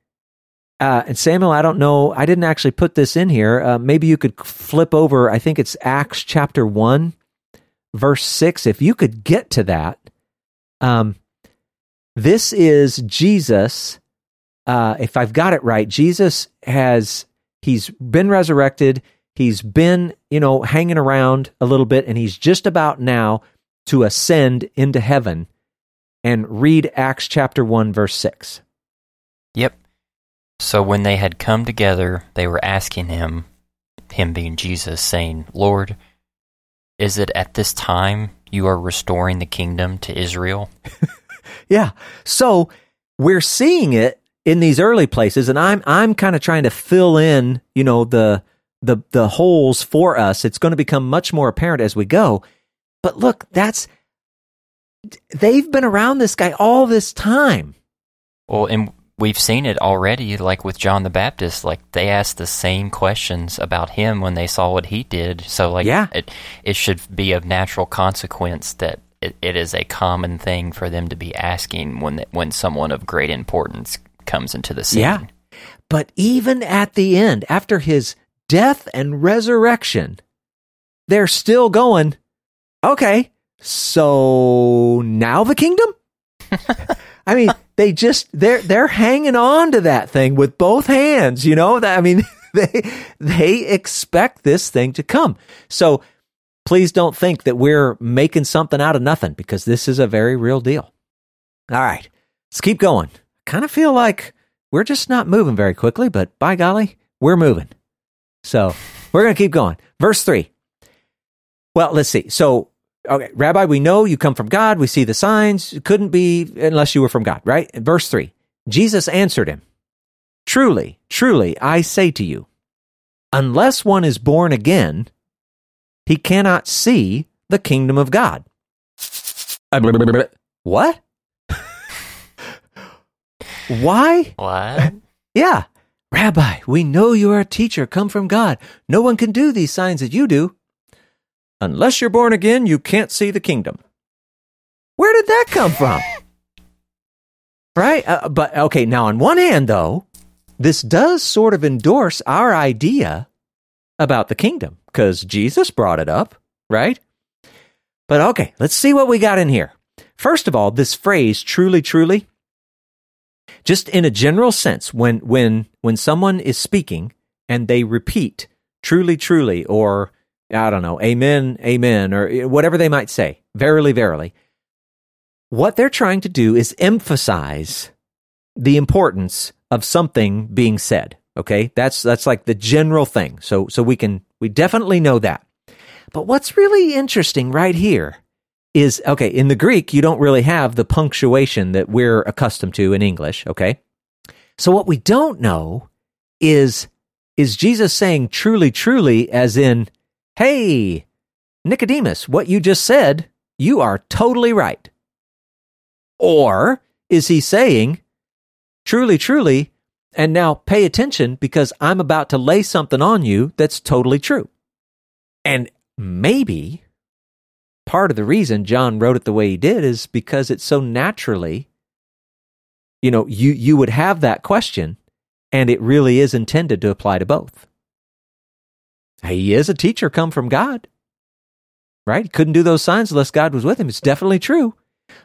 uh, and Samuel, I don't know, I didn't actually put this in here. Uh, maybe you could flip over, I think it's Acts chapter 1, verse 6. If you could get to that, um, this is Jesus. Uh, if I've got it right, Jesus has, he's been resurrected He's been, you know, hanging around a little bit, and he's just about now to ascend into heaven. And read Acts chapter 1, verse 6. Yep. So when they had come together, they were asking him, him being Jesus, saying, Lord, is it at this time you are restoring the kingdom to Israel? yeah. So we're seeing it in these early places, and I'm I'm kind of trying to fill in, you know, the the the holes for us. It's going to become much more apparent as we go. But look, that's they've been around this guy all this time. Well, and we've seen it already, like with John the Baptist. Like they asked the same questions about him when they saw what he did. So, like, yeah. it it should be of natural consequence that it, it is a common thing for them to be asking when when someone of great importance comes into the scene. Yeah. But even at the end, after his death and resurrection, they're still going, okay, so now the kingdom? I mean, they just they're they're hanging on to that thing with both hands, you know? I mean, they they expect this thing to come. So please don't think that we're making something out of nothing because this is a very real deal. All right. Let's keep going. Kind of feel like we're just not moving very quickly, but by golly, we're moving. So we're going to keep going. Verse 3. Well, let's see. So, okay, Rabbi, we know you come from God. We see the signs. It couldn't be unless you were from God, right? Verse 3. Jesus answered him Truly, truly, I say to you, unless one is born again, he cannot see the kingdom of God. What? Why? What? Yeah. Rabbi, we know you are a teacher come from God. No one can do these signs that you do. Unless you're born again, you can't see the kingdom. Where did that come from? right? Uh, but okay, now on one hand, though, this does sort of endorse our idea about the kingdom because Jesus brought it up, right? But okay, let's see what we got in here. First of all, this phrase, truly, truly, just in a general sense, when when when someone is speaking and they repeat truly, truly, or I don't know, amen, amen, or eh, whatever they might say, verily, verily, what they're trying to do is emphasize the importance of something being said. Okay, that's that's like the general thing. So so we can we definitely know that. But what's really interesting right here is okay, in the Greek, you don't really have the punctuation that we're accustomed to in English, okay? So what we don't know is is Jesus saying truly, truly, as in, hey, Nicodemus, what you just said, you are totally right. Or is he saying, truly, truly, and now pay attention because I'm about to lay something on you that's totally true? And maybe part of the reason John wrote it the way he did is because it's so naturally, you know, you, you would have that question and it really is intended to apply to both. He is a teacher come from God, right? He couldn't do those signs unless God was with him. It's definitely true.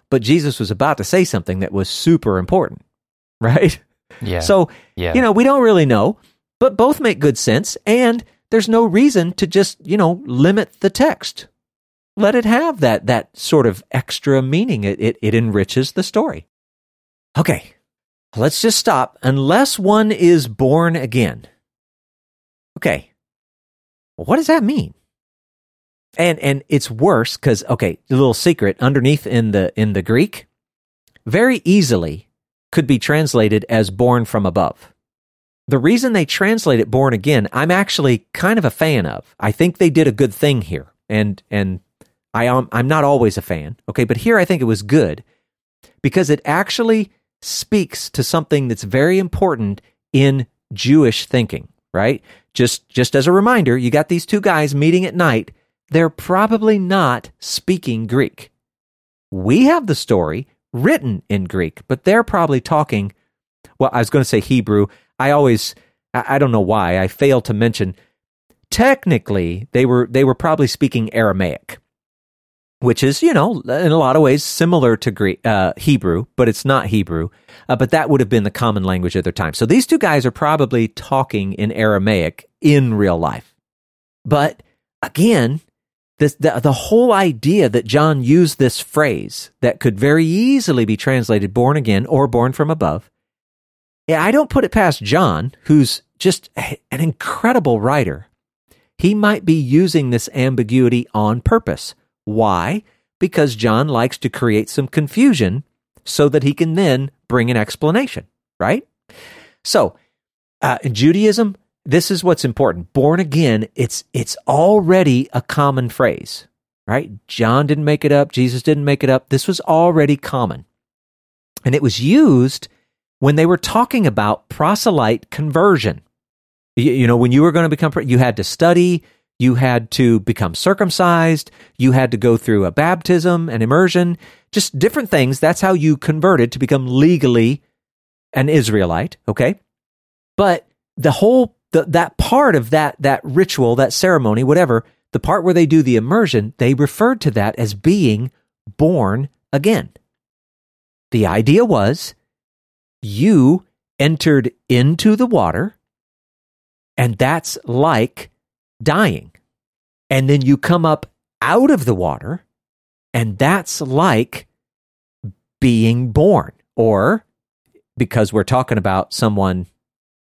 But Jesus was about to say something that was super important, right? Yeah. So, yeah. you know, we don't really know, but both make good sense. And there's no reason to just, you know, limit the text let it have that that sort of extra meaning. It, it, it enriches the story. Okay, let's just stop. Unless one is born again. Okay, well, what does that mean? And and it's worse because okay, a little secret underneath in the in the Greek, very easily could be translated as born from above. The reason they translate it born again, I'm actually kind of a fan of. I think they did a good thing here. And and I am I'm not always a fan, okay, but here I think it was good because it actually speaks to something that's very important in Jewish thinking, right? Just just as a reminder, you got these two guys meeting at night. They're probably not speaking Greek. We have the story written in Greek, but they're probably talking well, I was going to say Hebrew. I always I don't know why I fail to mention technically they were they were probably speaking Aramaic which is, you know, in a lot of ways similar to Greek, uh, Hebrew, but it's not Hebrew. Uh, but that would have been the common language at their time. So these two guys are probably talking in Aramaic in real life. But again, this, the, the whole idea that John used this phrase that could very easily be translated born again or born from above, I don't put it past John, who's just an incredible writer. He might be using this ambiguity on purpose why? Because John likes to create some confusion so that he can then bring an explanation, right? So, uh, in Judaism, this is what's important. Born again, it's it's already a common phrase, right? John didn't make it up, Jesus didn't make it up. This was already common. And it was used when they were talking about proselyte conversion. You, you know, when you were going to become, you had to study, you had to become circumcised. You had to go through a baptism, an immersion, just different things. That's how you converted to become legally an Israelite. Okay. But the whole, the, that part of that, that ritual, that ceremony, whatever, the part where they do the immersion, they referred to that as being born again. The idea was you entered into the water, and that's like dying. And then you come up out of the water, and that's like being born. Or because we're talking about someone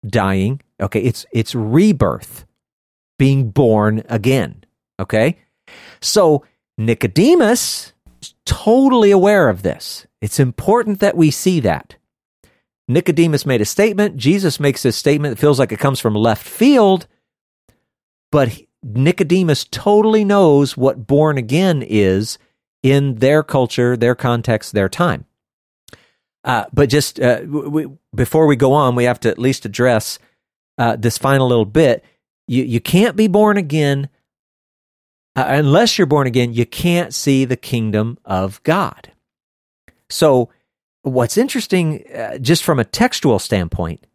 dying, okay, it's it's rebirth, being born again. Okay? So Nicodemus is totally aware of this. It's important that we see that. Nicodemus made a statement. Jesus makes a statement that feels like it comes from left field, but Nicodemus totally knows what born again is in their culture, their context, their time. Uh, but just uh, we, before we go on, we have to at least address uh, this final little bit. You, you can't be born again uh, unless you're born again. You can't see the kingdom of God. So, what's interesting, uh, just from a textual standpoint,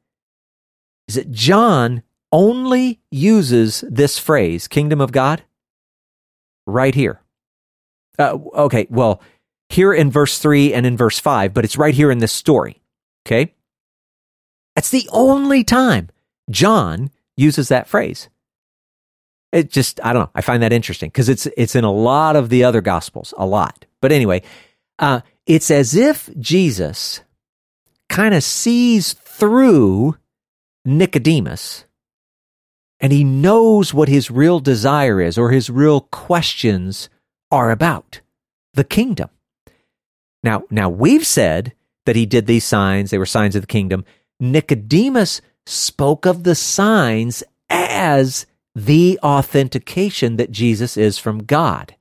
is that John only uses this phrase, kingdom of God, right here. Uh, okay, well, here in verse 3 and in verse 5, but it's right here in this story. Okay? That's the only time John uses that phrase. It just, I don't know. I find that interesting because it's, it's in a lot of the other gospels, a lot. But anyway, uh, it's as if Jesus kind of sees through Nicodemus and he knows what his real desire is or his real questions are about the kingdom. Now, now we've said that he did these signs, they were signs of the kingdom. Nicodemus spoke of the signs as the authentication that Jesus is from God.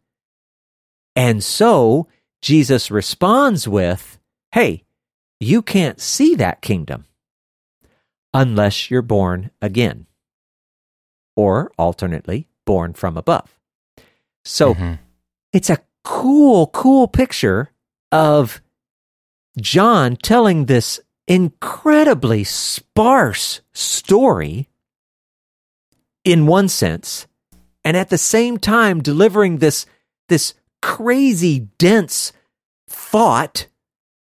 And so Jesus responds with, Hey, you can't see that kingdom unless you're born again or alternately, born from above. So mm-hmm. it's a cool, cool picture of John telling this incredibly sparse story in one sense, and at the same time delivering this, this crazy, dense thought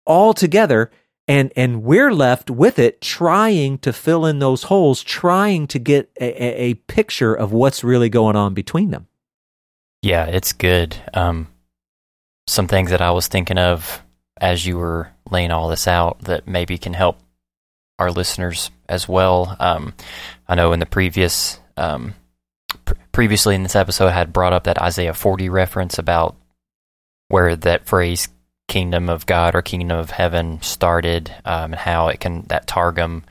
all together and and we're left with it trying to fill in those holes trying to get a, a picture of what's really going on between them. Yeah it's good. Um, some things that i was thinking of as you were laying all this out that maybe can help our listeners as well. Um, i know in the previous um, pr- previously in this episode I had brought up that isaiah 40 reference about where that phrase kingdom of God or kingdom of heaven started, um, and how it can that targum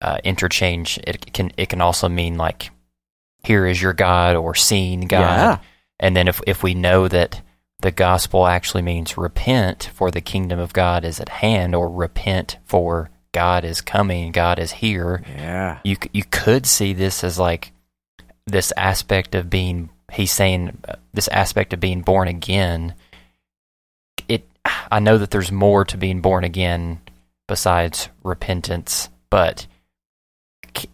uh, interchange. It can it can also mean like here is your God or seeing God. Yeah. And then if if we know that the gospel actually means repent for the kingdom of God is at hand or repent for God is coming, God is here. Yeah. You you could see this as like this aspect of being he's saying uh, this aspect of being born again I know that there's more to being born again besides repentance, but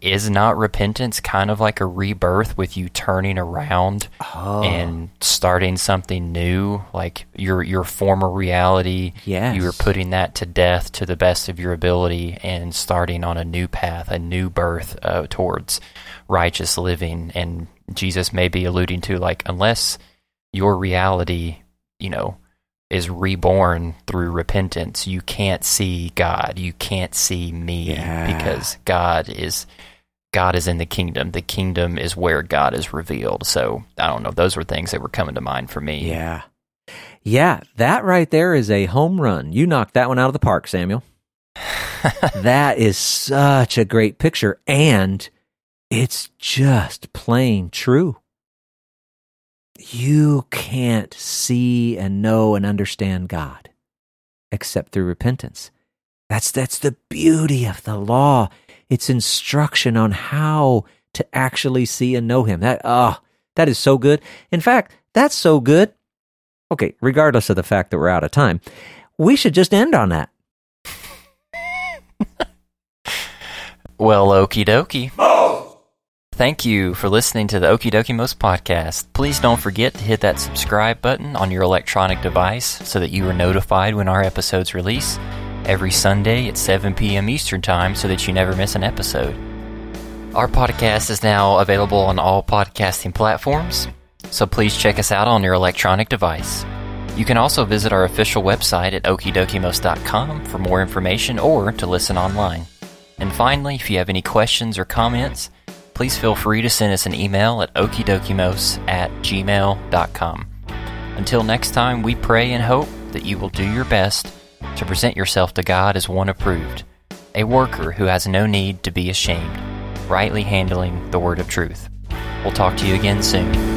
is not repentance kind of like a rebirth with you turning around oh. and starting something new like your your former reality yes. you're putting that to death to the best of your ability and starting on a new path a new birth uh, towards righteous living and Jesus may be alluding to like unless your reality you know is reborn through repentance, you can't see God. You can't see me yeah. because God is God is in the kingdom. The kingdom is where God is revealed. So I don't know. Those were things that were coming to mind for me. Yeah. Yeah, that right there is a home run. You knocked that one out of the park, Samuel. that is such a great picture. And it's just plain true you can't see and know and understand God except through repentance. That's that's the beauty of the law. It's instruction on how to actually see and know him. That oh, that is so good. In fact, that's so good. Okay, regardless of the fact that we're out of time, we should just end on that. well, okie dokie. Oh! Thank you for listening to the Okie Dokie Most podcast. Please don't forget to hit that subscribe button on your electronic device so that you are notified when our episodes release every Sunday at 7 p.m. Eastern Time so that you never miss an episode. Our podcast is now available on all podcasting platforms, so please check us out on your electronic device. You can also visit our official website at okidokiemos.com for more information or to listen online. And finally, if you have any questions or comments, please feel free to send us an email at okidokimos at gmail.com. Until next time, we pray and hope that you will do your best to present yourself to God as one approved, a worker who has no need to be ashamed, rightly handling the word of truth. We'll talk to you again soon.